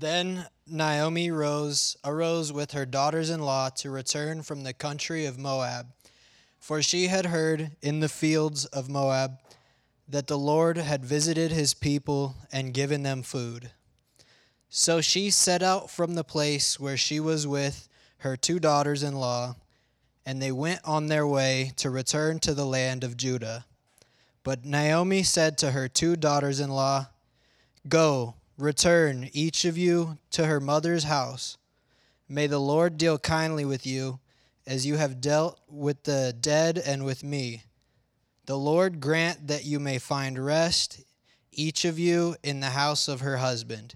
Then Naomi rose, arose with her daughters in law to return from the country of Moab. For she had heard in the fields of Moab that the Lord had visited his people and given them food. So she set out from the place where she was with her two daughters in law, and they went on their way to return to the land of Judah. But Naomi said to her two daughters in law, Go Return, each of you, to her mother's house. May the Lord deal kindly with you, as you have dealt with the dead and with me. The Lord grant that you may find rest, each of you, in the house of her husband.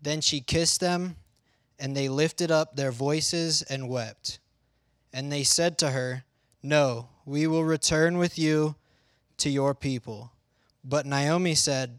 Then she kissed them, and they lifted up their voices and wept. And they said to her, No, we will return with you to your people. But Naomi said,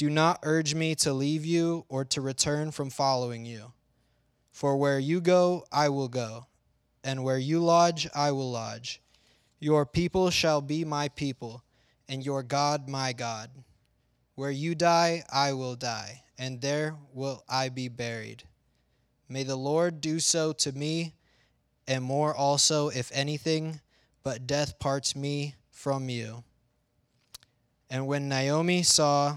do not urge me to leave you or to return from following you. For where you go, I will go, and where you lodge, I will lodge. Your people shall be my people, and your God my God. Where you die, I will die, and there will I be buried. May the Lord do so to me, and more also, if anything, but death parts me from you. And when Naomi saw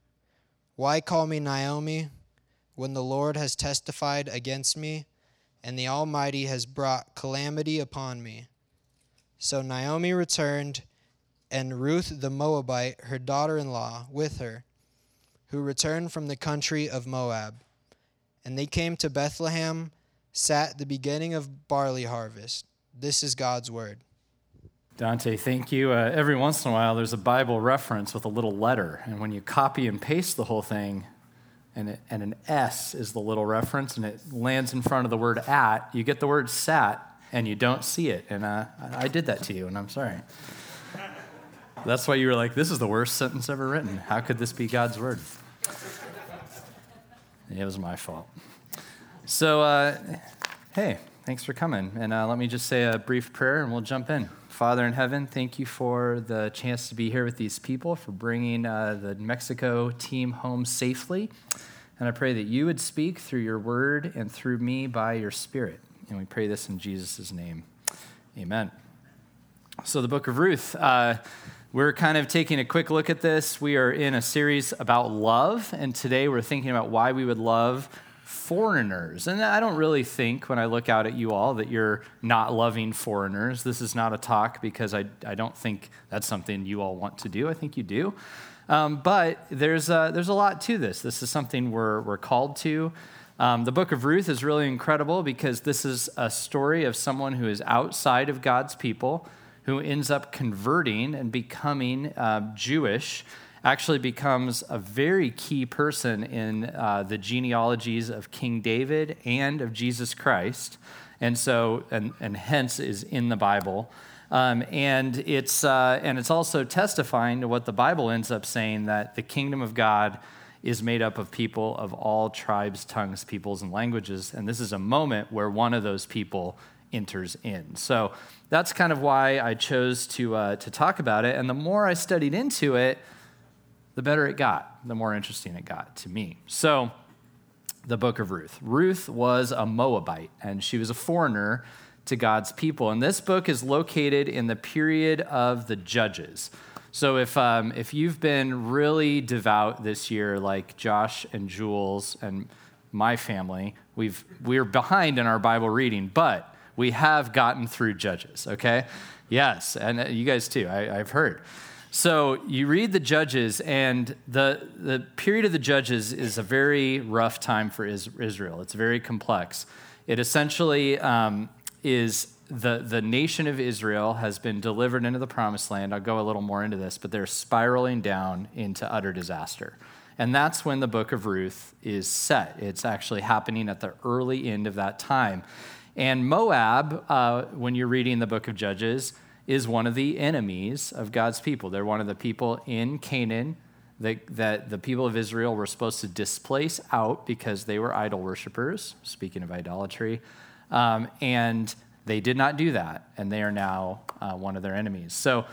Why call me Naomi when the Lord has testified against me and the Almighty has brought calamity upon me? So Naomi returned, and Ruth the Moabite, her daughter in law, with her, who returned from the country of Moab. And they came to Bethlehem, sat the beginning of barley harvest. This is God's word. Dante, thank you. Uh, every once in a while, there's a Bible reference with a little letter, and when you copy and paste the whole thing, and, it, and an S is the little reference, and it lands in front of the word at, you get the word sat, and you don't see it. And uh, I did that to you, and I'm sorry. That's why you were like, this is the worst sentence ever written. How could this be God's word? It was my fault. So, uh, hey, thanks for coming. And uh, let me just say a brief prayer, and we'll jump in. Father in heaven, thank you for the chance to be here with these people, for bringing uh, the Mexico team home safely. And I pray that you would speak through your word and through me by your spirit. And we pray this in Jesus' name. Amen. So, the book of Ruth. Uh, we're kind of taking a quick look at this. We are in a series about love, and today we're thinking about why we would love foreigners. And I don't really think when I look out at you all that you're not loving foreigners. This is not a talk because I, I don't think that's something you all want to do. I think you do. Um, but there's a, there's a lot to this. This is something we're, we're called to. Um, the book of Ruth is really incredible because this is a story of someone who is outside of God's people, who ends up converting and becoming uh, Jewish actually becomes a very key person in uh, the genealogies of King David and of Jesus Christ. And so, and, and hence is in the Bible. Um, and, it's, uh, and it's also testifying to what the Bible ends up saying that the kingdom of God is made up of people of all tribes, tongues, peoples, and languages. And this is a moment where one of those people enters in. So that's kind of why I chose to, uh, to talk about it. And the more I studied into it, the better it got, the more interesting it got to me. So, the book of Ruth. Ruth was a Moabite, and she was a foreigner to God's people. And this book is located in the period of the Judges. So if, um, if you've been really devout this year, like Josh and Jules and my family, we've, we're behind in our Bible reading, but we have gotten through Judges, okay? Yes, and uh, you guys too, I, I've heard. So you read the Judges, and the, the period of the Judges is a very rough time for Israel. It's very complex. It essentially um, is the, the nation of Israel has been delivered into the promised land. I'll go a little more into this, but they're spiraling down into utter disaster. And that's when the book of Ruth is set. It's actually happening at the early end of that time. And Moab, uh, when you're reading the book of Judges, is one of the enemies of God's people. They're one of the people in Canaan that, that the people of Israel were supposed to displace out because they were idol worshippers, speaking of idolatry. Um, and they did not do that, and they are now uh, one of their enemies. So,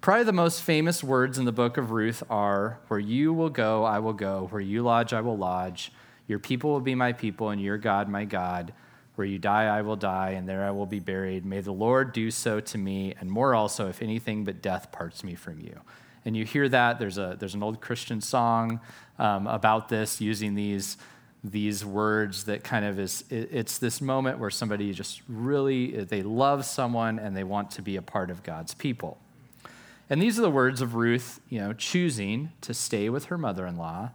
probably the most famous words in the book of Ruth are Where you will go, I will go. Where you lodge, I will lodge. Your people will be my people, and your God, my God. Where you die, I will die, and there I will be buried. May the Lord do so to me, and more also, if anything but death parts me from you. And you hear that. There's, a, there's an old Christian song um, about this, using these these words that kind of is it's this moment where somebody just really they love someone and they want to be a part of god's people and these are the words of ruth you know choosing to stay with her mother-in-law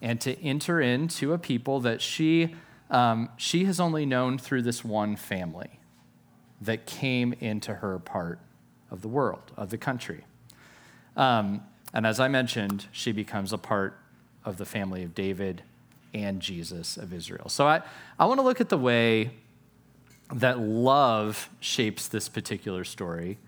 and to enter into a people that she um, she has only known through this one family that came into her part of the world of the country um, and as i mentioned she becomes a part of the family of david and Jesus of Israel. So I, I want to look at the way that love shapes this particular story.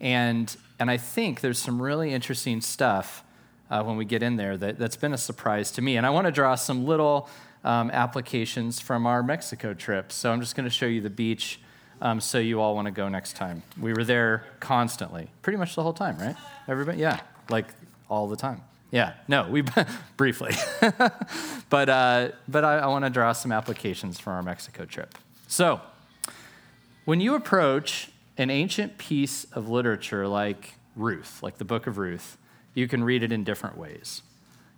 And, and I think there's some really interesting stuff uh, when we get in there that, that's been a surprise to me. And I want to draw some little um, applications from our Mexico trip. So I'm just going to show you the beach um, so you all want to go next time. We were there constantly, pretty much the whole time, right? Everybody? Yeah, like all the time. Yeah, no, we briefly. but uh, but I, I want to draw some applications from our Mexico trip. So, when you approach an ancient piece of literature like Ruth, like the book of Ruth, you can read it in different ways.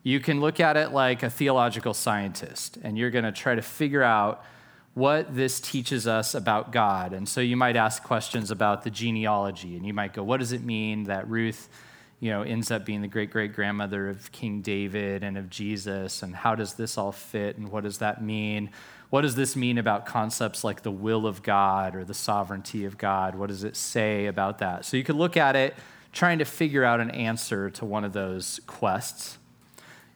You can look at it like a theological scientist, and you're going to try to figure out what this teaches us about God. And so you might ask questions about the genealogy, and you might go, What does it mean that Ruth you know, ends up being the great great grandmother of King David and of Jesus. And how does this all fit? And what does that mean? What does this mean about concepts like the will of God or the sovereignty of God? What does it say about that? So you could look at it trying to figure out an answer to one of those quests.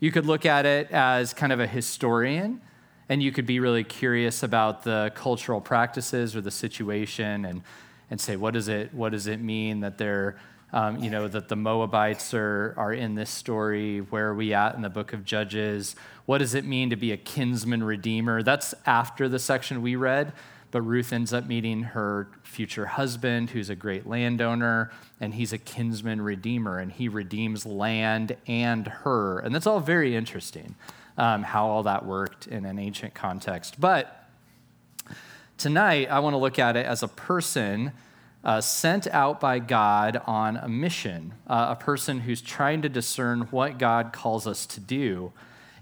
You could look at it as kind of a historian, and you could be really curious about the cultural practices or the situation and, and say, what does, it, what does it mean that they're um, you know, that the Moabites are, are in this story. Where are we at in the book of Judges? What does it mean to be a kinsman redeemer? That's after the section we read, but Ruth ends up meeting her future husband, who's a great landowner, and he's a kinsman redeemer, and he redeems land and her. And that's all very interesting, um, how all that worked in an ancient context. But tonight, I want to look at it as a person uh, sent out by God on a mission, uh, a person who's trying to discern what God calls us to do.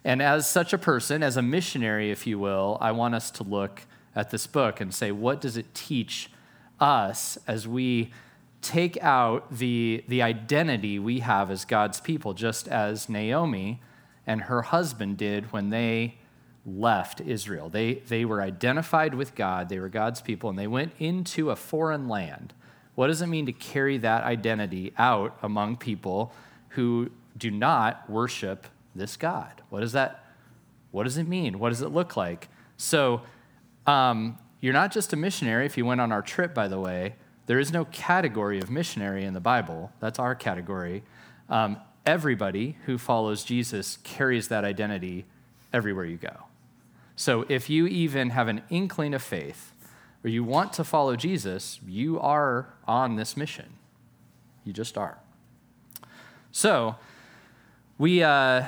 And as such a person, as a missionary, if you will, I want us to look at this book and say, what does it teach us as we take out the, the identity we have as God's people, just as Naomi and her husband did when they left Israel. They, they were identified with God, they were God's people, and they went into a foreign land. What does it mean to carry that identity out among people who do not worship this God? What does that what does it mean? What does it look like? So um, you're not just a missionary if you went on our trip, by the way. There is no category of missionary in the Bible. That's our category. Um, everybody who follows Jesus carries that identity everywhere you go. So if you even have an inkling of faith or you want to follow Jesus, you are on this mission. You just are. So we, uh,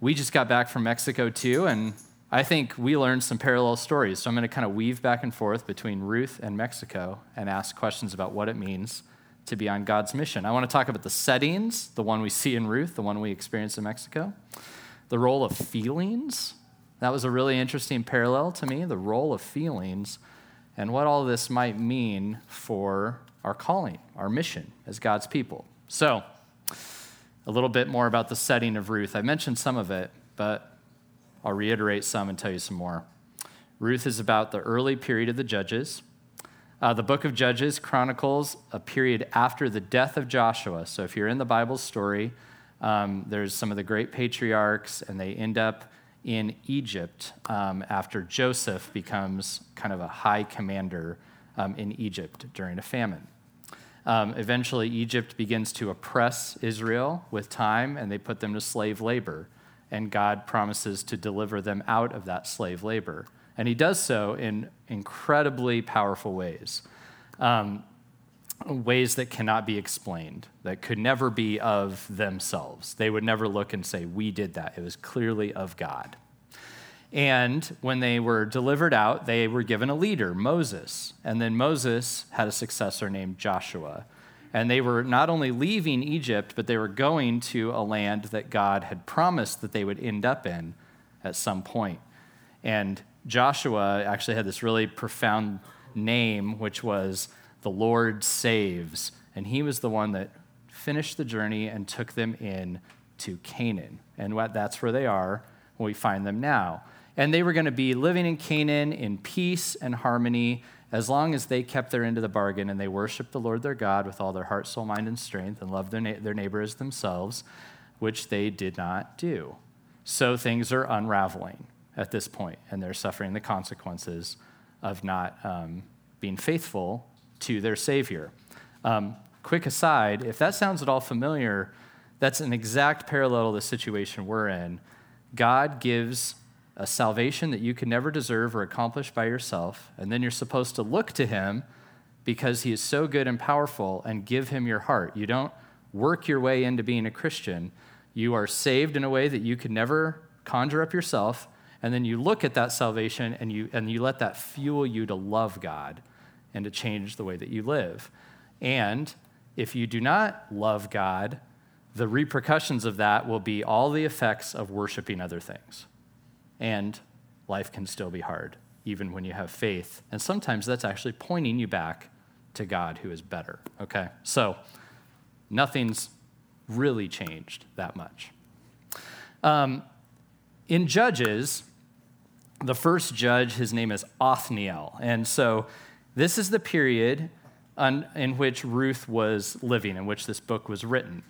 we just got back from Mexico too, and I think we learned some parallel stories. So I'm going to kind of weave back and forth between Ruth and Mexico and ask questions about what it means to be on God's mission. I want to talk about the settings, the one we see in Ruth, the one we experience in Mexico, the role of feelings. That was a really interesting parallel to me, the role of feelings, and what all this might mean for our calling, our mission as God's people. So, a little bit more about the setting of Ruth. I mentioned some of it, but I'll reiterate some and tell you some more. Ruth is about the early period of the Judges. Uh, the book of Judges chronicles a period after the death of Joshua. So if you're in the Bible story, um, there's some of the great patriarchs, and they end up in Egypt um, after Joseph becomes kind of a high commander um, in Egypt during a famine. Um, eventually, Egypt begins to oppress Israel with time, and they put them to slave labor. And God promises to deliver them out of that slave labor. And he does so in incredibly powerful ways, um, ways that cannot be explained, that could never be of themselves. They would never look and say, We did that. It was clearly of God. And when they were delivered out, they were given a leader, Moses. And then Moses had a successor named Joshua. And they were not only leaving Egypt, but they were going to a land that God had promised that they would end up in at some point. And Joshua actually had this really profound name, which was the Lord saves. And he was the one that finished the journey and took them in to Canaan. And that's where they are when we find them now. And they were going to be living in Canaan in peace and harmony as long as they kept their end of the bargain and they worshiped the Lord their God with all their heart, soul, mind, and strength and loved their, na- their neighbor as themselves, which they did not do. So things are unraveling at this point, and they're suffering the consequences of not um, being faithful to their Savior. Um, quick aside if that sounds at all familiar, that's an exact parallel to the situation we're in. God gives a salvation that you can never deserve or accomplish by yourself, and then you're supposed to look to Him because He is so good and powerful and give Him your heart. You don't work your way into being a Christian. You are saved in a way that you could never conjure up yourself, and then you look at that salvation and you, and you let that fuel you to love God and to change the way that you live. And if you do not love God, the repercussions of that will be all the effects of worshiping other things. And life can still be hard, even when you have faith. And sometimes that's actually pointing you back to God who is better. Okay? So nothing's really changed that much. Um, in Judges, the first judge, his name is Othniel. And so this is the period on, in which Ruth was living, in which this book was written.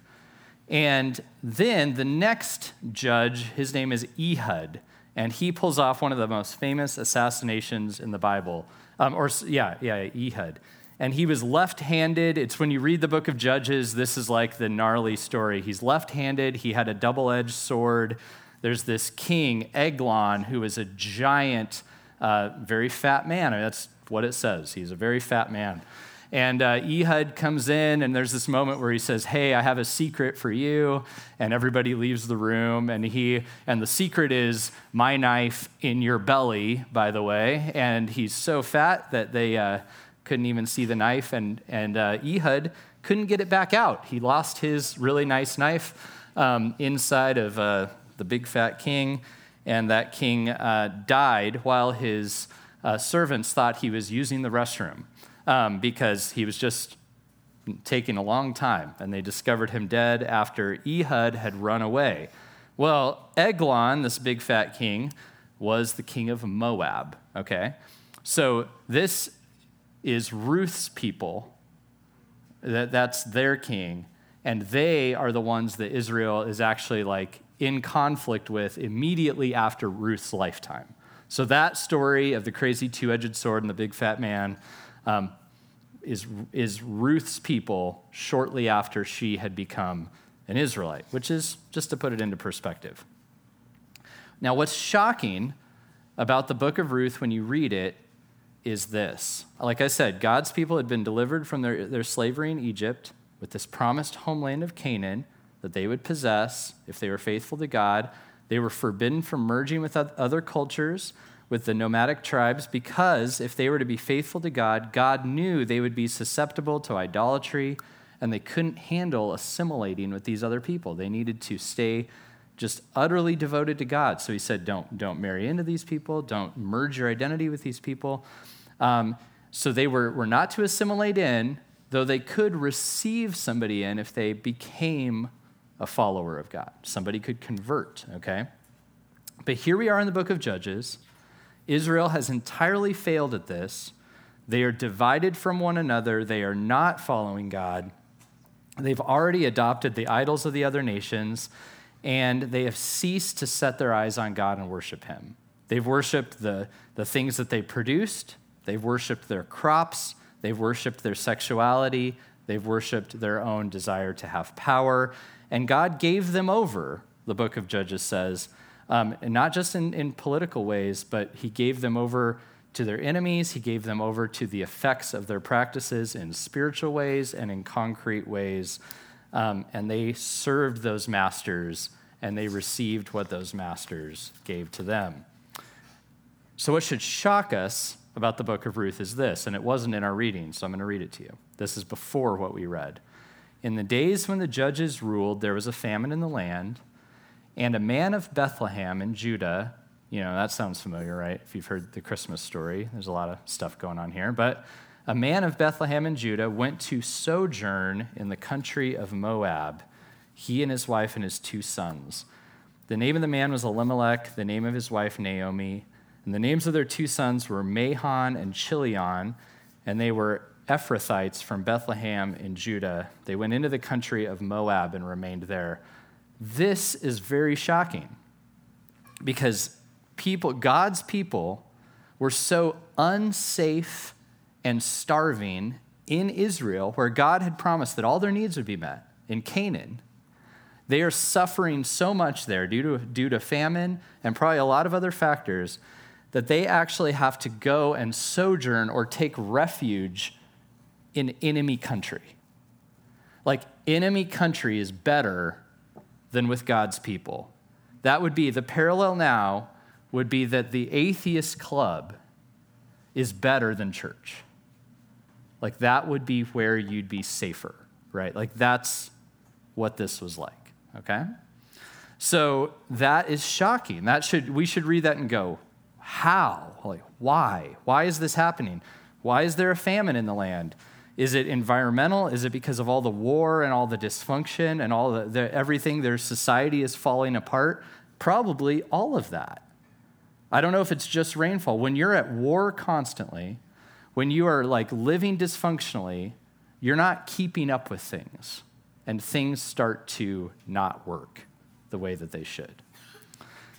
And then the next judge, his name is Ehud, and he pulls off one of the most famous assassinations in the Bible. Um, or, yeah, yeah, Ehud. And he was left handed. It's when you read the book of Judges, this is like the gnarly story. He's left handed, he had a double edged sword there's this king, Eglon, who is a giant, uh, very fat man. I mean, that's what it says. He's a very fat man. And uh, Ehud comes in, and there's this moment where he says, "Hey, I have a secret for you," and everybody leaves the room. And he and the secret is my knife in your belly, by the way. And he's so fat that they uh, couldn't even see the knife, and and uh, Ehud couldn't get it back out. He lost his really nice knife um, inside of uh, the big fat king, and that king uh, died while his uh, servants thought he was using the restroom um, because he was just taking a long time, and they discovered him dead after Ehud had run away. Well, Eglon, this big fat king, was the king of Moab, okay? So this is Ruth's people, that, that's their king, and they are the ones that Israel is actually like in conflict with immediately after Ruth's lifetime. So that story of the crazy two edged sword and the big fat man um, is, is Ruth's people shortly after she had become an Israelite, which is just to put it into perspective. Now, what's shocking about the book of Ruth when you read it is this. Like I said, God's people had been delivered from their, their slavery in Egypt with this promised homeland of Canaan that they would possess if they were faithful to God. They were forbidden from merging with other cultures, with the nomadic tribes, because if they were to be faithful to God, God knew they would be susceptible to idolatry and they couldn't handle assimilating with these other people. They needed to stay just utterly devoted to God. So he said, don't, don't marry into these people, don't merge your identity with these people. Um, so they were, were not to assimilate in, though they could receive somebody in if they became a follower of God. Somebody could convert, okay? But here we are in the book of Judges. Israel has entirely failed at this. They are divided from one another. They are not following God. They've already adopted the idols of the other nations and they have ceased to set their eyes on God and worship Him. They've worshiped the, the things that they produced, they've worshiped their crops, they've worshiped their sexuality, they've worshiped their own desire to have power, and God gave them over, the book of Judges says, um, and not just in, in political ways, but He gave them over to their enemies, He gave them over to the effects of their practices in spiritual ways and in concrete ways. Um, and they served those masters and they received what those masters gave to them. So, what should shock us about the book of Ruth is this, and it wasn't in our reading, so I'm going to read it to you. This is before what we read. In the days when the judges ruled, there was a famine in the land, and a man of Bethlehem in Judah, you know, that sounds familiar, right? If you've heard the Christmas story, there's a lot of stuff going on here. But a man of Bethlehem in Judah went to sojourn in the country of Moab, he and his wife and his two sons. The name of the man was Elimelech, the name of his wife Naomi, and the names of their two sons were Mahlon and Chilion, and they were Ephrathites from Bethlehem in Judah. They went into the country of Moab and remained there. This is very shocking because people, God's people, were so unsafe and starving in Israel, where God had promised that all their needs would be met, in Canaan, they are suffering so much there due to, due to famine and probably a lot of other factors that they actually have to go and sojourn or take refuge in enemy country. Like, enemy country is better than with God's people. That would be the parallel now, would be that the atheist club is better than church. Like that would be where you'd be safer, right? Like that's what this was like, okay? So that is shocking. That should we should read that and go, how? Like why? Why is this happening? Why is there a famine in the land? Is it environmental? Is it because of all the war and all the dysfunction and all the, the everything their society is falling apart? Probably all of that. I don't know if it's just rainfall. When you're at war constantly, when you are like living dysfunctionally, you're not keeping up with things, and things start to not work the way that they should.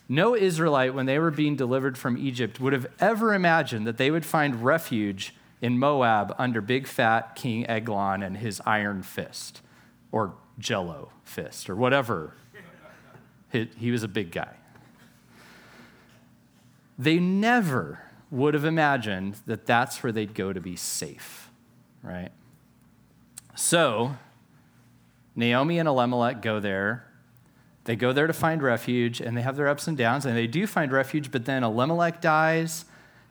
No Israelite, when they were being delivered from Egypt, would have ever imagined that they would find refuge in Moab under big fat King Eglon and his iron fist, or jello fist, or whatever. He, he was a big guy. They never would have imagined that that's where they'd go to be safe, right? So, Naomi and Elimelech go there. They go there to find refuge, and they have their ups and downs, and they do find refuge, but then Elimelech dies.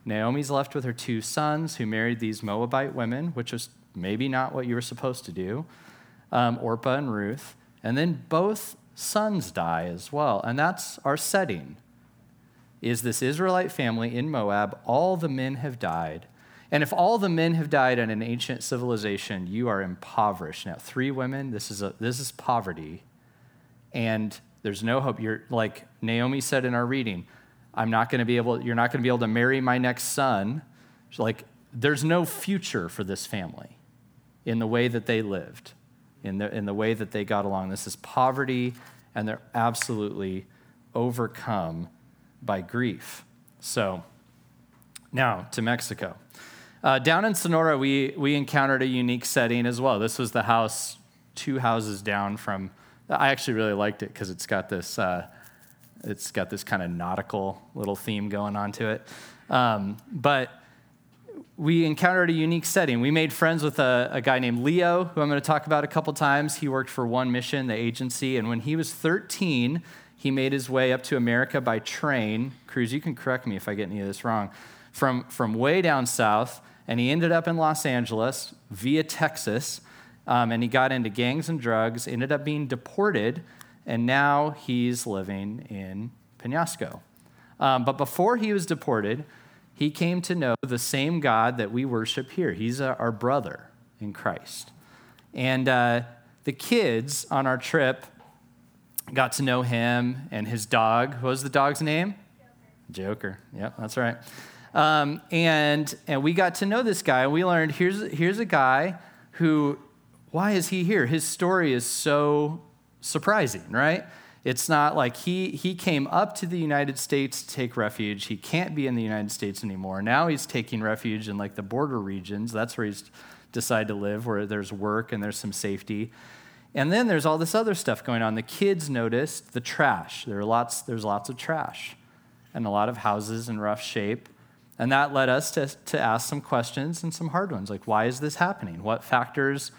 Naomi's left with her two sons who married these Moabite women, which was maybe not what you were supposed to do, um, Orpah and Ruth. And then both sons die as well. And that's our setting is this Israelite family in Moab. All the men have died. And if all the men have died in an ancient civilization, you are impoverished. Now, three women, this is, a, this is poverty. And there's no hope. You're like Naomi said in our reading, I'm not going to be able, you're not going to be able to marry my next son. like, there's no future for this family in the way that they lived, in the, in the way that they got along. This is poverty, and they're absolutely overcome by grief. So, now to Mexico. Uh, down in Sonora, we, we encountered a unique setting as well. This was the house two houses down from, I actually really liked it because it's got this. Uh, it's got this kind of nautical little theme going on to it. Um, but we encountered a unique setting. We made friends with a, a, guy named Leo, who I'm going to talk about a couple times. He worked for One Mission, the agency, and when he was 13, he made his way up to America by train. Cruz, you can correct me if I get any of this wrong. From, from way down south, and he ended up in Los Angeles via Texas, um, and he got into gangs and drugs, ended up being deported, and now he's living in Penasco. Um, but before he was deported, he came to know the same God that we worship here. He's a, our brother in Christ. And uh, the kids on our trip got to know him and his dog. What was the dog's name? Joker. Joker. Yep, that's right. Um, and, and we got to know this guy, we learned here's, here's a guy who, why is he here? His story is so surprising, right? It's not like he, he came up to the United States to take refuge. He can't be in the United States anymore. Now he's taking refuge in like the border regions. That's where he's decided to live, where there's work and there's some safety. And then there's all this other stuff going on. The kids noticed the trash. There are lots, there's lots of trash and a lot of houses in rough shape. And that led us to, to ask some questions and some hard ones like, why is this happening? What factors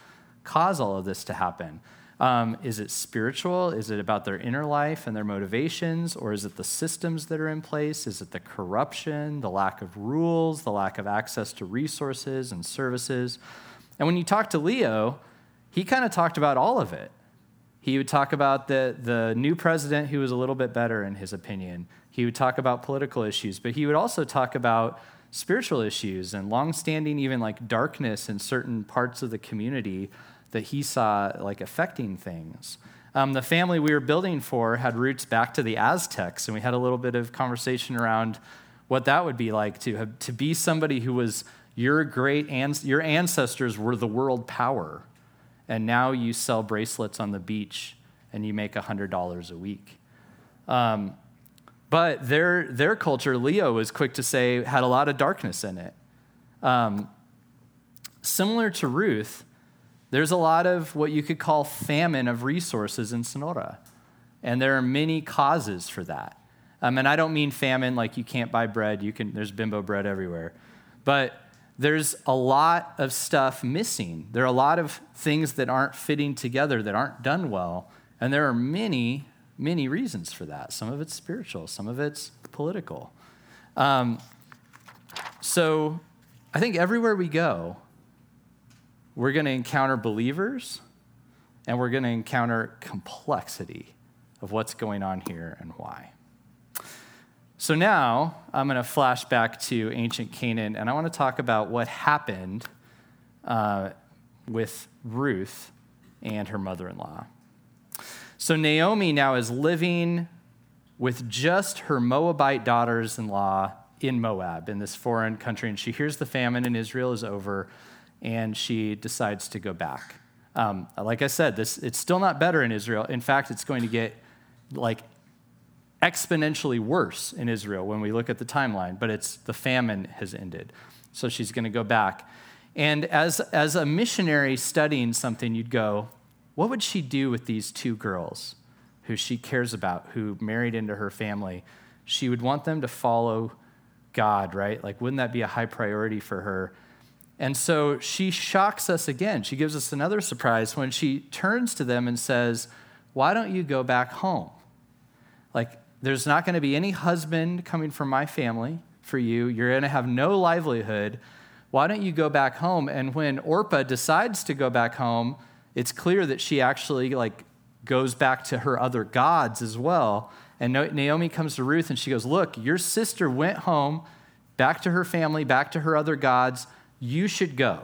cause all of this to happen? Um, is it spiritual? Is it about their inner life and their motivations? Or is it the systems that are in place? Is it the corruption, the lack of rules, the lack of access to resources and services? And when you talk to Leo, he kind of talked about all of it. He would talk about the, the new president who was a little bit better, in his opinion. He would talk about political issues, but he would also talk about spiritual issues and longstanding, even like darkness in certain parts of the community that he saw like affecting things. Um, the family we were building for had roots back to the Aztecs, and we had a little bit of conversation around what that would be like to have, to be somebody who was your great and your ancestors were the world power, and now you sell bracelets on the beach and you make hundred dollars a week. Um, but their their culture, Leo was quick to say, had a lot of darkness in it. Um, similar to Ruth, there's a lot of what you could call famine of resources in Sonora. And there are many causes for that. Um, and I don't mean famine like you can't buy bread, you can, there's bimbo bread everywhere. But there's a lot of stuff missing. There are a lot of things that aren't fitting together, that aren't done well. And there are many, many reasons for that. Some of it's spiritual, some of it's political. Um, so I think everywhere we go, we're going to encounter believers and we're going to encounter complexity of what's going on here and why. So now I'm going to flash back to ancient Canaan and I want to talk about what happened uh, with Ruth and her mother in law. So Naomi now is living with just her Moabite daughters in law in Moab, in this foreign country, and she hears the famine in Israel is over and she decides to go back. Um, like I said, this it's still not better in Israel. In fact, it's going to get like exponentially worse in Israel when we look at the timeline. But it's the famine has ended, so she's going to go back. And as as a missionary studying something, you'd go, what would she do with these two girls who she cares about, who married into her family? She would want them to follow God, right? Like, wouldn't that be a high priority for her? And so she shocks us again. She gives us another surprise when she turns to them and says, Why don't you go back home? Like, there's not going to be any husband coming from my family for you. You're going to have no livelihood. Why don't you go back home? And when Orpah decides to go back home, it's clear that she actually like goes back to her other gods as well. And Naomi comes to Ruth and she goes, "Look, your sister went home, back to her family, back to her other gods you should go.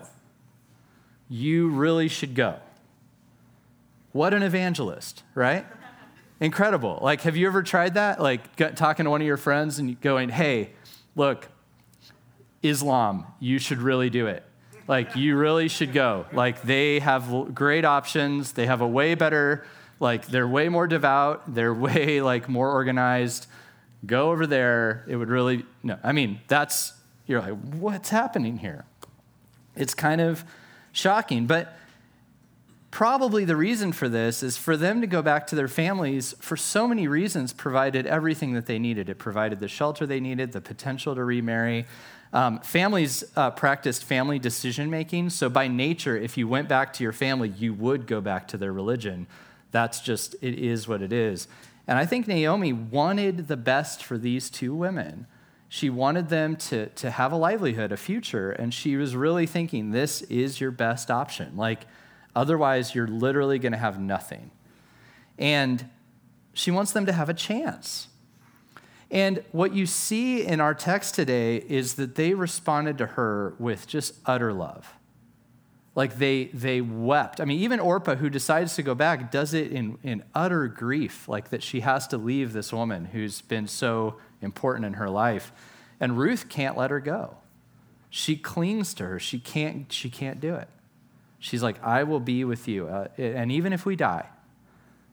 You really should go. What an evangelist, right? Incredible. Like, have you ever tried that? Like, talking to one of your friends and going, hey, look, Islam, you should really do it. Like, you really should go. Like, they have great options. They have a way better, like, they're way more devout. They're way, like, more organized. Go over there. It would really, no, I mean, that's, you're like, what's happening here? It's kind of shocking. But probably the reason for this is for them to go back to their families for so many reasons provided everything that they needed. It provided the shelter they needed the potential to remarry. Um, families uh, practiced family decision making so by nature if you went back to your family you would go back to their religion. That's just it is what it is. And i think naomi wanted the best for these two women she wanted them to, to have a livelihood a future and she was really thinking this is your best option like Otherwise, you're literally going to have nothing. And she wants them to have a chance. And what you see in our text today is that they responded to her with just utter love. Like they, they wept. I mean, even Orpah, who decides to go back, does it in, in utter grief, like that she has to leave this woman who's been so important in her life. And Ruth can't let her go. She clings to her. She can't, she can't do it. She's like, I will be with you. Uh, and even if we die,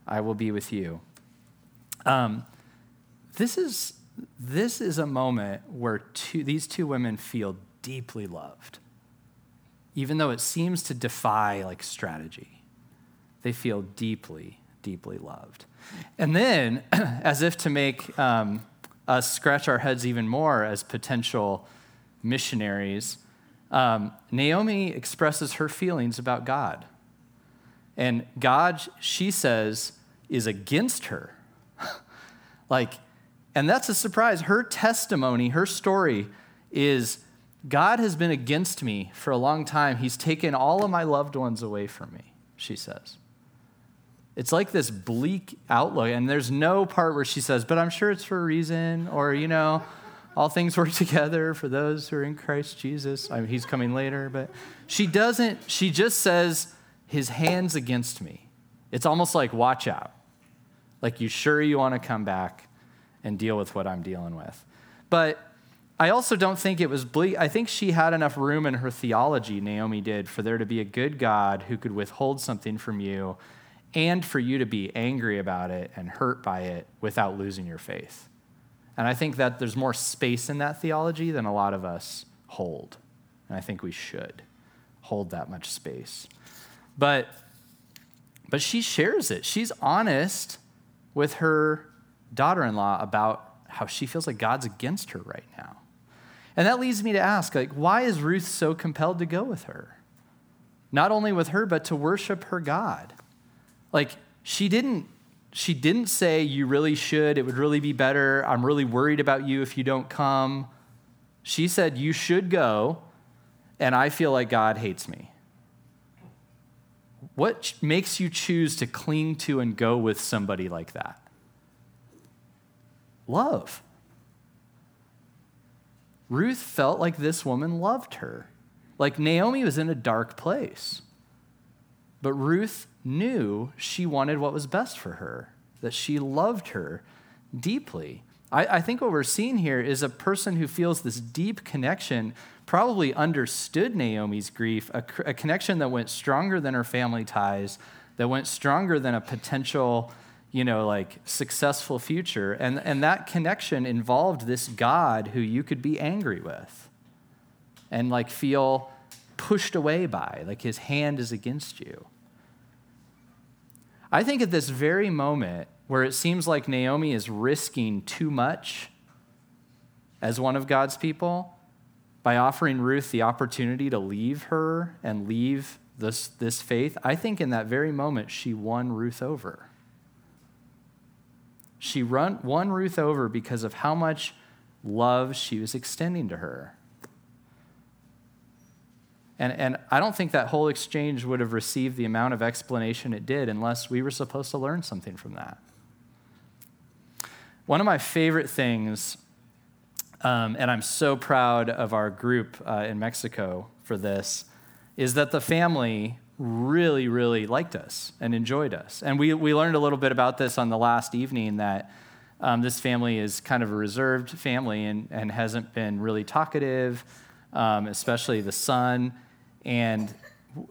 I will be with you. Um, this, is, this is a moment where two, these two women feel deeply loved. Even though it seems to defy like strategy, they feel deeply, deeply loved. And then, as if to make um, us scratch our heads even more as potential missionaries, um, Naomi expresses her feelings about God. And God, she says, is against her. like, and that's a surprise. Her testimony, her story is God has been against me for a long time. He's taken all of my loved ones away from me, she says. It's like this bleak outlook, and there's no part where she says, but I'm sure it's for a reason, or, you know, all things work together for those who are in Christ Jesus. I mean, he's coming later, but she doesn't, she just says, his hand's against me. It's almost like, watch out. Like, you sure you want to come back and deal with what I'm dealing with? But I also don't think it was bleak. I think she had enough room in her theology, Naomi did, for there to be a good God who could withhold something from you and for you to be angry about it and hurt by it without losing your faith. And I think that there's more space in that theology than a lot of us hold. And I think we should hold that much space. But but she shares it. She's honest with her daughter-in-law about how she feels like God's against her right now. And that leads me to ask like why is Ruth so compelled to go with her? Not only with her but to worship her God. Like she didn't she didn't say, You really should. It would really be better. I'm really worried about you if you don't come. She said, You should go, and I feel like God hates me. What makes you choose to cling to and go with somebody like that? Love. Ruth felt like this woman loved her. Like Naomi was in a dark place. But Ruth knew she wanted what was best for her, that she loved her deeply. I, I, think what we're seeing here is a person who feels this deep connection, probably understood Naomi's grief, a, a connection that went stronger than her family ties, that went stronger than a potential, you know, like successful future. And, and that connection involved this God who you could be angry with and like feel pushed away by, like his hand is against you. I think at this very moment where it seems like Naomi is risking too much as one of God's people by offering Ruth the opportunity to leave her and leave this, this faith, I think in that very moment she won Ruth over. She run, won Ruth over because of how much love she was extending to her. And, and I don't think that whole exchange would have received the amount of explanation it did unless we were supposed to learn something from that. One of my favorite things, um, and I'm so proud of our group uh, in Mexico for this, is that the family really, really liked us and enjoyed us. And we, we learned a little bit about this on the last evening that um, this family is kind of a reserved family and, and hasn't been really talkative, um, especially the son. And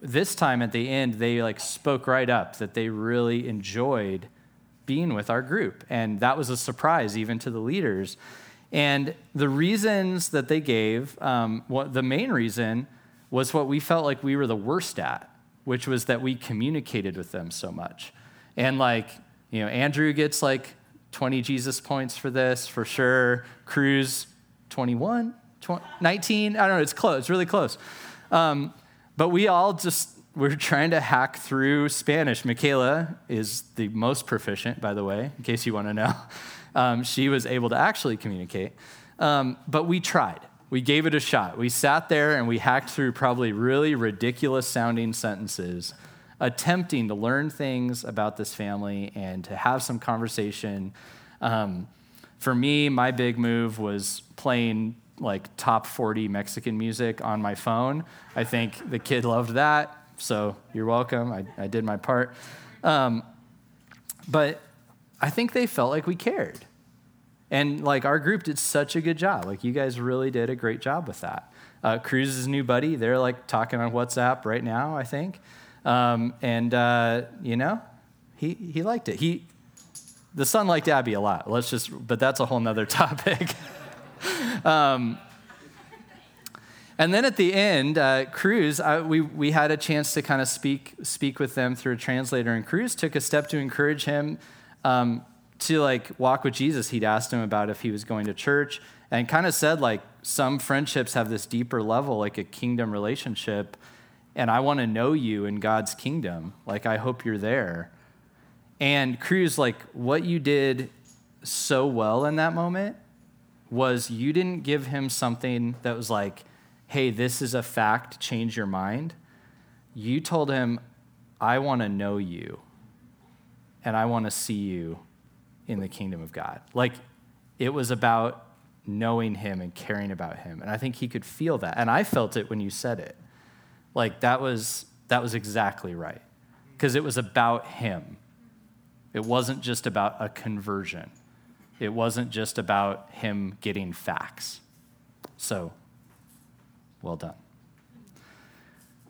this time at the end, they like spoke right up that they really enjoyed being with our group. And that was a surprise even to the leaders. And the reasons that they gave, um, what, the main reason was what we felt like we were the worst at, which was that we communicated with them so much. And like, you know, Andrew gets like 20 Jesus points for this for sure. Cruz, 21, 20, 19. I don't know. It's close. It's really close. Um, but we all just we're trying to hack through Spanish. Michaela is the most proficient, by the way, in case you want to know. Um, she was able to actually communicate. Um, but we tried. We gave it a shot. We sat there and we hacked through probably really ridiculous sounding sentences, attempting to learn things about this family and to have some conversation. Um, for me, my big move was playing like top 40 Mexican music on my phone. I think the kid loved that so you're welcome. I, I did my part. Um, but I think they felt like we cared. And like our group did such a good job. Like you guys really did a great job with that. Uh, Cruz's new buddy, they're like talking on WhatsApp right now, I think. Um, and, uh, you know, he, he liked it. He, the son liked Abby a lot. Let's just, but that's a whole nother topic. um, and then at the end, uh, Cruz, I, we, we had a chance to kind of speak, speak with them through a translator, and Cruz took a step to encourage him um, to like walk with Jesus. He'd asked him about if he was going to church, and kind of said like some friendships have this deeper level, like a kingdom relationship, and I want to know you in God's kingdom. Like I hope you're there. And Cruz, like what you did so well in that moment was you didn't give him something that was like hey, this is a fact, change your mind. You told him, I want to know you and I want to see you in the kingdom of God. Like it was about knowing him and caring about him. And I think he could feel that. And I felt it when you said it. Like that was that was exactly right. Because it was about him. It wasn't just about a conversion. It wasn't just about him getting facts. So well done.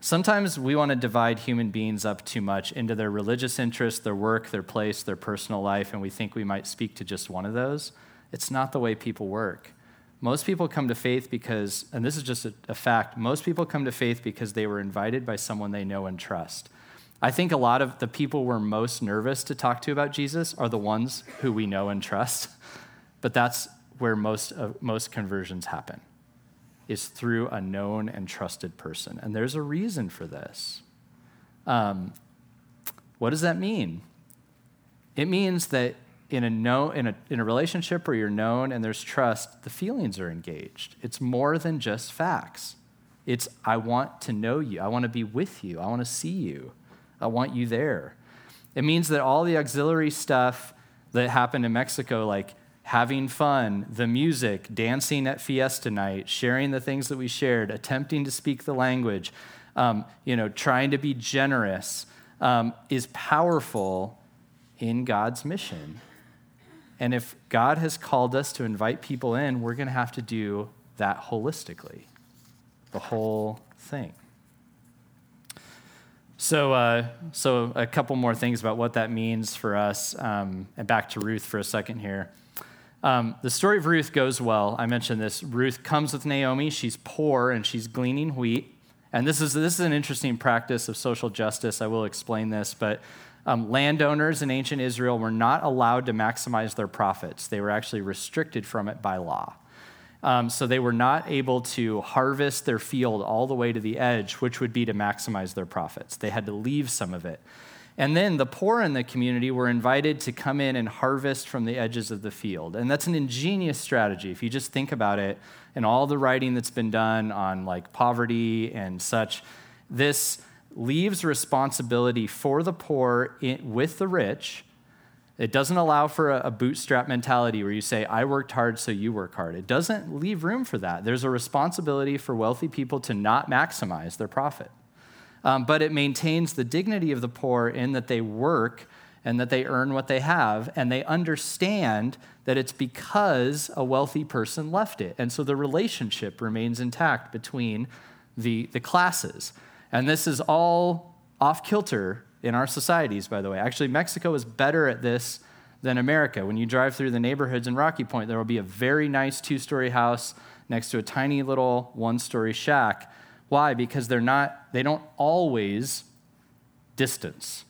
Sometimes we want to divide human beings up too much into their religious interests, their work, their place, their personal life, and we think we might speak to just one of those. It's not the way people work. Most people come to faith because, and this is just a, a, fact, most people come to faith because they were invited by someone they know and trust. I think a lot of the people we're most nervous to talk to about Jesus are the ones who we know and trust, but that's where most, of, most conversions happen is through a known and trusted person. And there's a reason for this. Um, what does that mean? It means that in a, know, in, a, in a relationship where you're known and there's trust, the feelings are engaged. It's more than just facts. It's, I want to know you. I want to be with you. I want to see you. I want you there. It means that all the auxiliary stuff that happened in Mexico, like having fun, the music, dancing at fiesta night, sharing the things that we shared, attempting to speak the language, um, you know, trying to be generous, um, is powerful in God's mission. And if God has called us to invite people in, we're going to have to do that holistically, the whole thing. So, uh, so a couple more things about what that means for us, um, and back to Ruth for a second here. Um, the story of Ruth goes well. I mentioned this. Ruth comes with Naomi. She's poor and she's gleaning wheat. And this is, this is an interesting practice of social justice. I will explain this. But um, landowners in ancient Israel were not allowed to maximize their profits, they were actually restricted from it by law. Um, so they were not able to harvest their field all the way to the edge, which would be to maximize their profits. They had to leave some of it. And then the poor in the community were invited to come in and harvest from the edges of the field. And that's an ingenious strategy if you just think about it and all the writing that's been done on like poverty and such. This leaves responsibility for the poor in, with the rich. It doesn't allow for a, bootstrap mentality where you say, I worked hard, so you work hard. It doesn't leave room for that. There's a responsibility for wealthy people to not maximize their profit um, but it maintains the dignity of the poor in that they work and that they earn what they have, and they understand that it's because a wealthy person left it. And so the relationship remains intact between the, the classes. And this is all off kilter in our societies, by the way. Actually, Mexico is better at this than America. When you drive through the neighborhoods in Rocky Point, there will be a very nice two story house next to a tiny little one story shack why? Because they're not, they don't always distance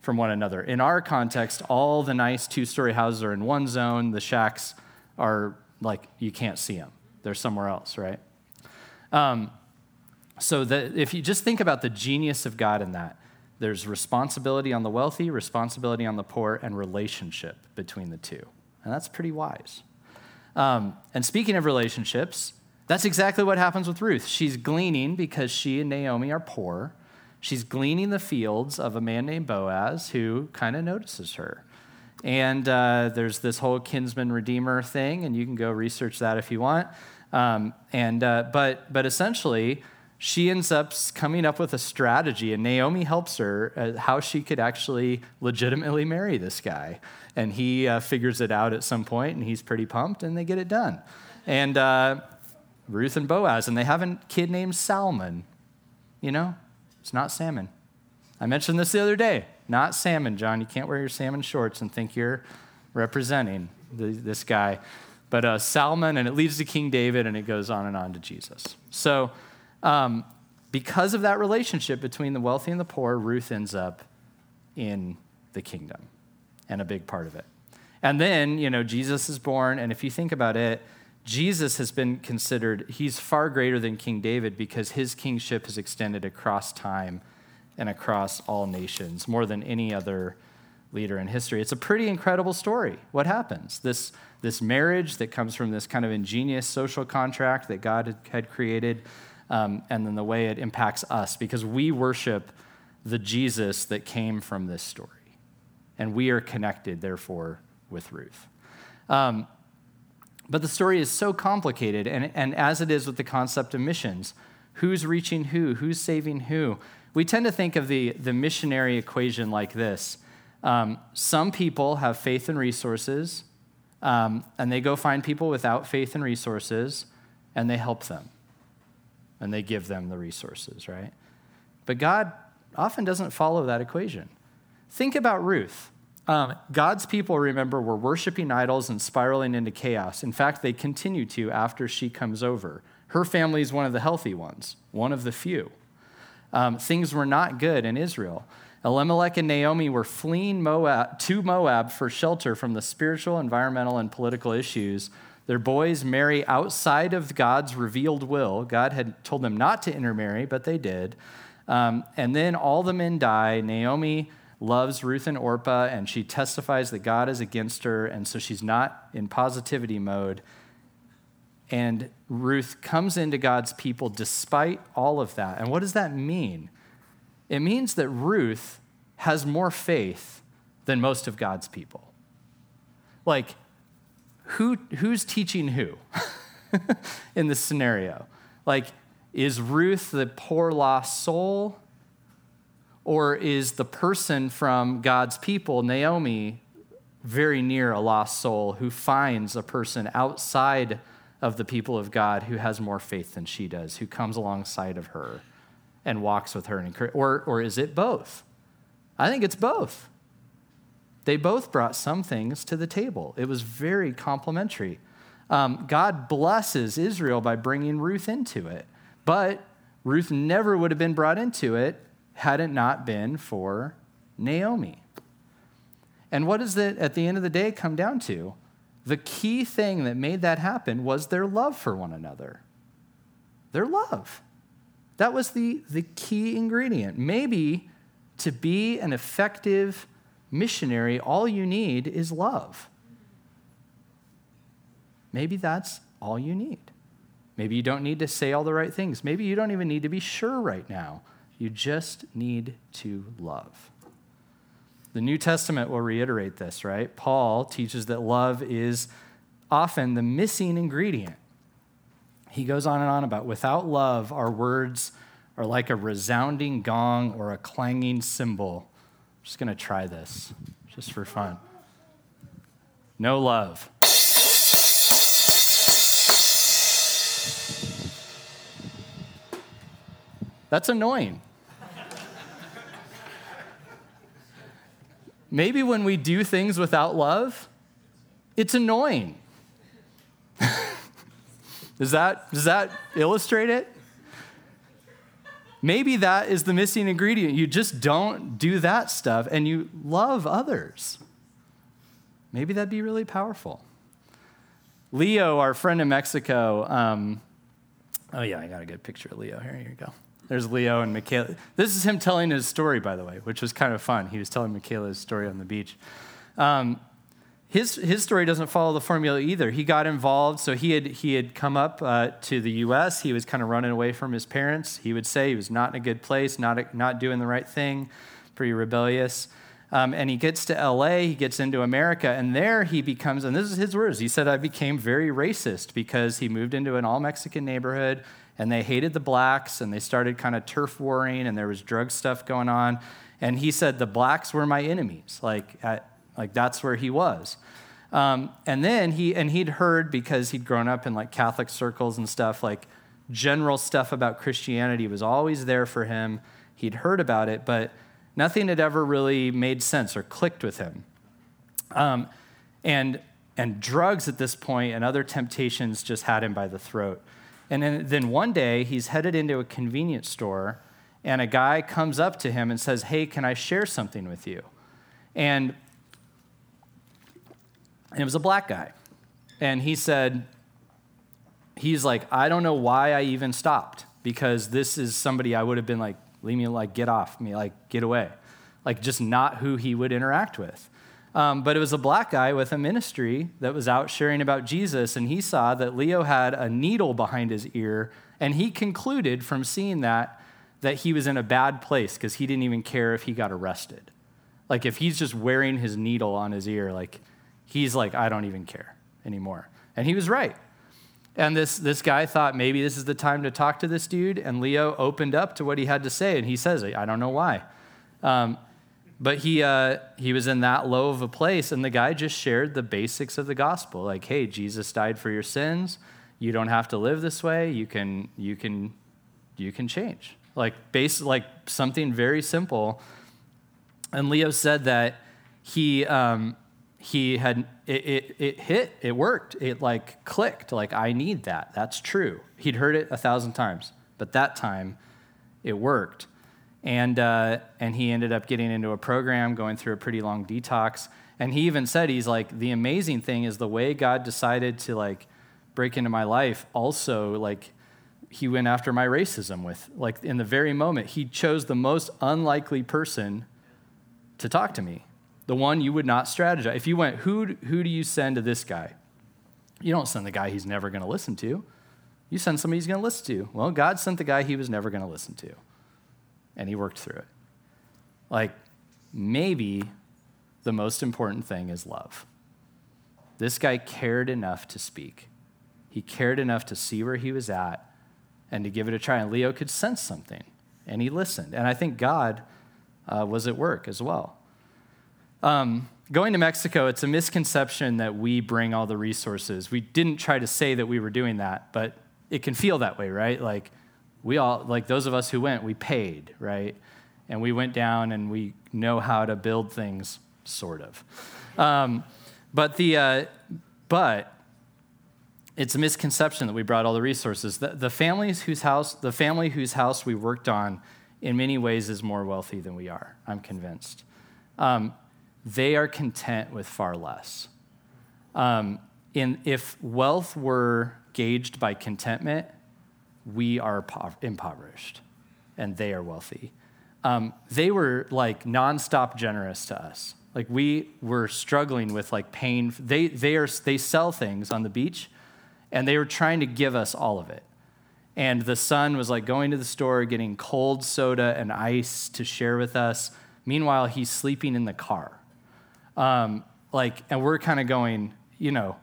from one another. In our context, all the nice two story houses are in one zone, the shacks are like you can't see them, they're somewhere else, right? Um, so that if you just think about the genius of God in that, there's responsibility on the wealthy, responsibility on the poor, and relationship between the two. And that's pretty wise. Um, and speaking of relationships, that's exactly what happens with Ruth. She's gleaning because she and Naomi are poor. She's gleaning the fields of a man named Boaz who kind of notices her. And uh, there's this whole kinsman redeemer thing, and you can go research that if you want. Um, and uh, but but essentially, she ends up coming up with a strategy, and Naomi helps her uh, how she could actually legitimately marry this guy. And he uh, figures it out at some point, and he's pretty pumped, and they get it done. And uh, Ruth and Boaz, and they have a kid named Salmon. You know, it's not salmon. I mentioned this the other day. Not salmon, John. You can't wear your salmon shorts and think you're representing the, this guy. But uh, Salmon, and it leads to King David, and it goes on and on to Jesus. So, um, because of that relationship between the wealthy and the poor, Ruth ends up in the kingdom and a big part of it. And then, you know, Jesus is born, and if you think about it, Jesus has been considered, he's far greater than King David because his kingship has extended across time and across all nations more than any other leader in history. It's a pretty incredible story. What happens? This, this marriage that comes from this kind of ingenious social contract that God had created, um, and then the way it impacts us because we worship the Jesus that came from this story. And we are connected, therefore, with Ruth. Um, but the story is so complicated, and, and as it is with the concept of missions, who's reaching who, who's saving who, we tend to think of the, the missionary equation like this. Um, some people have faith and resources, um, and they go find people without faith and resources, and they help them, and they give them the resources, right? But God often doesn't follow that equation. Think about Ruth. Um, God's people, remember, were worshiping idols and spiraling into chaos. In fact, they continue to after she comes over. Her family is one of the healthy ones, one of the few. Um, things were not good in Israel. Elimelech and Naomi were fleeing Moab, to Moab for shelter from the spiritual, environmental, and political issues. Their boys marry outside of God's revealed will. God had told them not to intermarry, but they did. Um, and then all the men die. Naomi loves Ruth and Orpah, and she testifies that God is against her, and so she's not in positivity mode. And Ruth comes into God's people despite all of that. And what does that mean? It means that Ruth has more faith than most of God's people. Like, who, who's teaching who in this scenario? Like, is Ruth the poor lost soul? Or is the person from God's people, Naomi, very near a lost soul who finds a person outside of the people of God who has more faith than she does, who comes alongside of her and walks with her? And or, or is it both? I think it's both. They both brought some things to the table. It was very complementary. Um, God blesses Israel by bringing Ruth into it, but Ruth never would have been brought into it had it not been for Naomi. And what does it, at the end of the day, come down to? The key thing that made that happen was their love for one another. Their love. That was the, the key ingredient. Maybe to be an effective missionary, all you need is love. Maybe that's all you need. Maybe you don't need to say all the right things. Maybe you don't even need to be sure right now. You just need to love. The New Testament will reiterate this, right? Paul teaches that love is often the missing ingredient. He goes on and on about without love, our words are like a resounding gong or a clanging cymbal. I'm just going to try this just for fun. No love. That's annoying. Maybe when we do things without love, it's annoying. does, that, does that illustrate it? Maybe that is the missing ingredient. You just don't do that stuff and you love others. Maybe that'd be really powerful. Leo, our friend in Mexico, um, oh yeah, I got a good picture of Leo here. Here you go. There's Leo and Michaela. This is him telling his story, by the way, which was kind of fun. He was telling Michaela's story on the beach. Um, his, his story doesn't follow the formula either. He got involved, so he had, he had come up uh, to the U.S. He was kind of running away from his parents. He would say he was not in a good place, not, not doing the right thing, pretty rebellious. Um, and he gets to LA, he gets into America, and there he becomes, and this is his words, he said, I became very racist because he moved into an all Mexican neighborhood and they hated the blacks and they started kind of turf warring and there was drug stuff going on. And he said, the blacks were my enemies. Like, at, like that's where he was. Um, and then he and he'd heard because he'd grown up in like Catholic circles and stuff, like general stuff about Christianity was always there for him. He'd heard about it, but nothing had ever really made sense or clicked with him. Um, and and drugs at this point and other temptations just had him by the throat. And then, then one day he's headed into a convenience store, and a guy comes up to him and says, "Hey, can I share something with you?" And and it was a black guy. And he said, he's like, I don't know why I even stopped because this is somebody I would have been like, leave me, like, get off me, like, get away. Like, just not who he would interact with. Um, but it was a black guy with a ministry that was out sharing about Jesus, and he saw that Leo had a needle behind his ear, and he concluded from seeing that that he was in a bad place because he didn't even care if he got arrested. Like, if he's just wearing his needle on his ear, like, he's like, I don't even care anymore. And he was right. And this, this guy thought maybe this is the time to talk to this dude. And Leo opened up to what he had to say. And he says, I don't know why. Um, but he, uh, he was in that low of a place. And the guy just shared the basics of the gospel like, hey, Jesus died for your sins. You don't have to live this way. You can, you can, you can change. Like, base, like something very simple. And Leo said that he, um, he had it, it, it, hit it worked it like clicked like i need that that's true. He'd heard it a thousand times but that time it worked. And uh, and he ended up getting into a program going through a pretty long detox. And he even said he's like the amazing thing is the way god decided to like break into my life also like he went after my racism with like in the very moment he chose the most unlikely person to talk to me the one you would not strategize. If you went, who, who do you send to this guy? You don't send the guy he's never going to listen to. You send somebody he's going to listen to. Well, God sent the guy he was never going to listen to, and he worked through it. Like, maybe the most important thing is love. This guy cared enough to speak, he cared enough to see where he was at and to give it a try. And Leo could sense something, and he listened. And I think God uh, was at work as well. Um, going to Mexico, it's a misconception that we bring all the resources. We didn't try to say that we were doing that, but it can feel that way, right? Like we all, like those of us who went, we paid, right? And we went down and we know how to build things, sort of. Um, but the, uh, but it's a misconception that we brought all the resources. The, the families whose house, the family whose house we worked on, in many ways is more wealthy than we are. I'm convinced. Um, they are content with far less. Um, in, if wealth were gauged by contentment, we are impoverished and they are wealthy. Um, they were like nonstop generous to us. Like we were struggling with like pain. They, they, are, they sell things on the beach and they were trying to give us all of it. And the son was like going to the store, getting cold soda and ice to share with us. Meanwhile, he's sleeping in the car. Um, like, and we're kind of going, you know,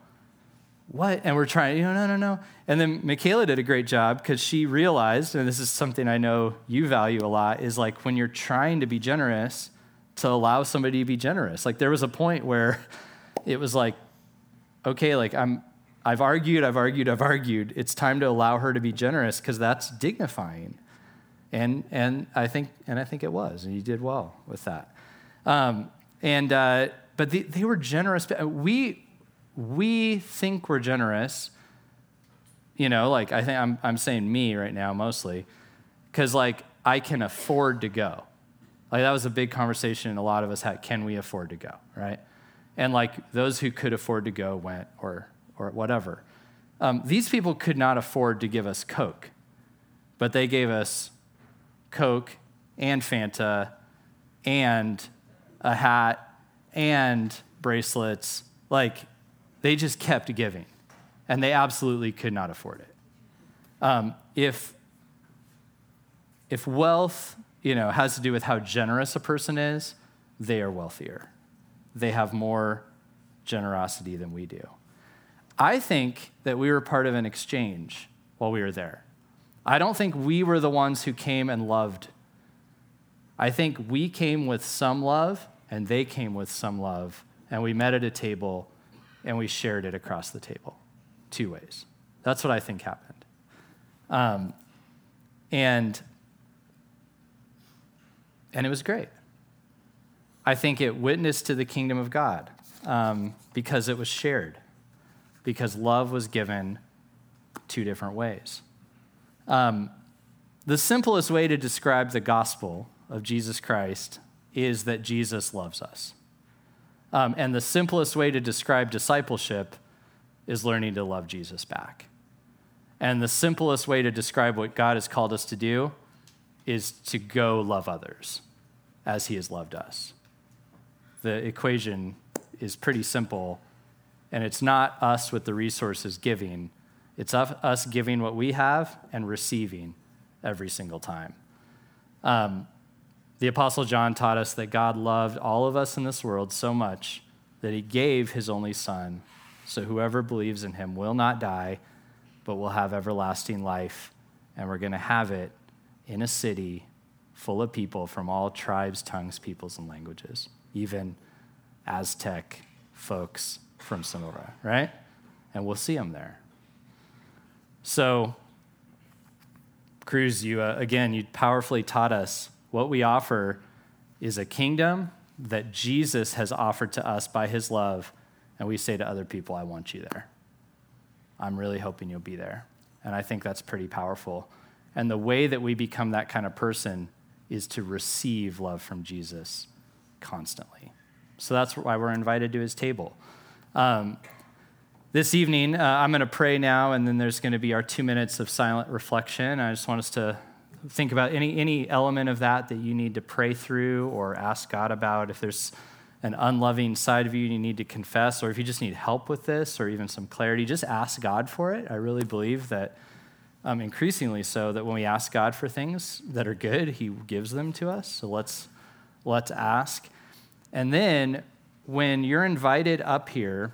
what? And we're trying, you know, no, no, no. And then Michaela did a great job because she realized, and this is something I know you value a lot, is like when you're trying to be generous, to allow somebody to be generous. Like there was a point where it was like, okay, like I'm, I've argued, I've argued, I've argued. It's time to allow her to be generous because that's dignifying. And, and I think, and I think it was, and you did well with that. Um, and, uh, but they, they were generous. We, we think we're generous. You know, like I think I'm, I'm saying me right now mostly, because like I can afford to go. Like that was a big conversation a lot of us had. Can we afford to go, right? And like those who could afford to go went or or whatever. Um, these people could not afford to give us Coke, but they gave us Coke and Fanta and a hat and bracelets. Like they just kept giving, and they absolutely could not afford it. Um, if if wealth, you know, has to do with how generous a person is, they are wealthier. They have more generosity than we do. I think that we were part of an exchange while we were there. I don't think we were the ones who came and loved. I think we came with some love and they came with some love, and we met at a table and we shared it across the table. Two ways. That's what I think happened. Um, and and it was great. I think it witnessed to the kingdom of God um, because it was shared, because love was given two different ways. Um, the simplest way to describe the gospel of Jesus Christ is that Jesus loves us. Um, and the simplest way to describe discipleship is learning to love Jesus back. And the simplest way to describe what God has called us to do is to go love others as he has loved us. The equation is pretty simple, and it's not us with the resources giving, it's us giving what we have and receiving every single time. Um, the Apostle John taught us that God loved all of us in this world so much that he gave his only Son, so whoever believes in him will not die, but will have everlasting life. And we're going to have it in a city full of people from all tribes, tongues, peoples, and languages, even Aztec folks from Sonora, right? And we'll see them there. So, Cruz, you uh, again, you powerfully taught us what we offer is a kingdom that Jesus has offered to us by his love. And we say to other people, I want you there. I'm really hoping you'll be there. And I think that's pretty powerful. And the way that we become that kind of person is to receive love from Jesus constantly. So that's why we're invited to his table. Um, this evening, uh, I'm going to pray now, and then there's going to be our two minutes of silent reflection. I just want us to think about any, any element of that that you need to pray through or ask God about. If there's an unloving side of you you need to confess, or if you just need help with this or even some clarity, just ask God for it. I really believe that um, increasingly so that when we ask God for things that are good, He gives them to us. So let's let's ask. And then when you're invited up here,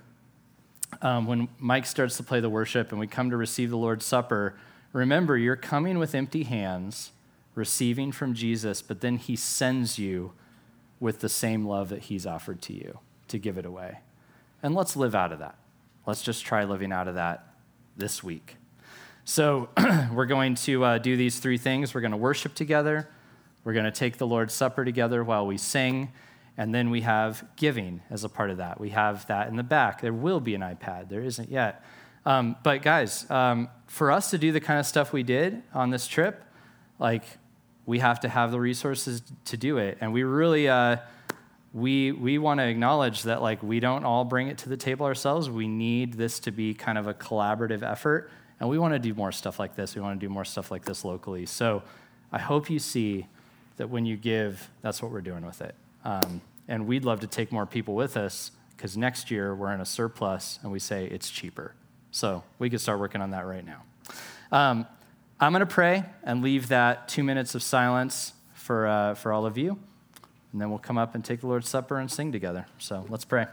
um, when Mike starts to play the worship and we come to receive the Lord's Supper, remember you're coming with empty hands, receiving from Jesus, but then He sends you with the same love that He's offered to you to give it away. And let's live out of that. Let's just try living out of that this week. So, we're going to uh, do these three things. We're going to worship together, we're going to take the Lord's Supper together while we sing, and then we have giving as a part of that. We have that in the back. There will be an iPad, there isn't yet. Um, but, guys, um, for us to do the kind of stuff we did on this trip, like, we have to have the resources to do it. And we really, uh, we, we want to acknowledge that, like, we don't all bring it to the table ourselves. We need this to be kind of a collaborative effort and we want to do more stuff like this. We want to do more stuff like this locally. So I hope you see that when you give, that's what we're doing with it. Um, and we'd love to take more people with us because next year we're in a surplus and we say it's cheaper. So we could start working on that right now. Um, I'm going to pray and leave that two minutes of silence for, uh, for all of you. And then we'll come up and take the Lord's Supper and sing together. So let's pray.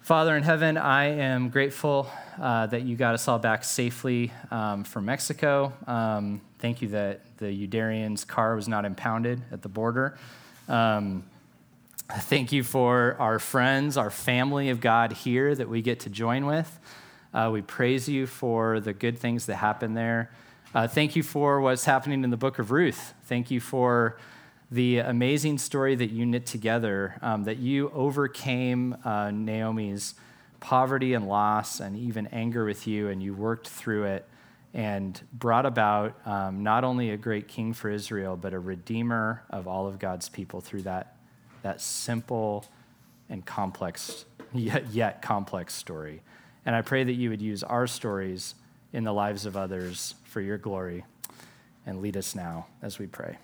Father in heaven, I am grateful uh, that you got us all back safely um, from Mexico. Um, thank you that the Udarian's car was not impounded at the border. Um, thank you for our friends, our family of God here that we get to join with. Uh, we praise you for the good things that happen there. Uh, thank you for what's happening in the book of Ruth. Thank you for the amazing story that you knit together, um, that you overcame uh, Naomi's poverty and loss and even anger with you, and you worked through it. and brought about um, not only a great king for Israel, but a redeemer of all of God's people through that, that simple and complex, yet, yet complex story. And I pray that you would use our stories in the lives of others for your glory and lead us now as we pray.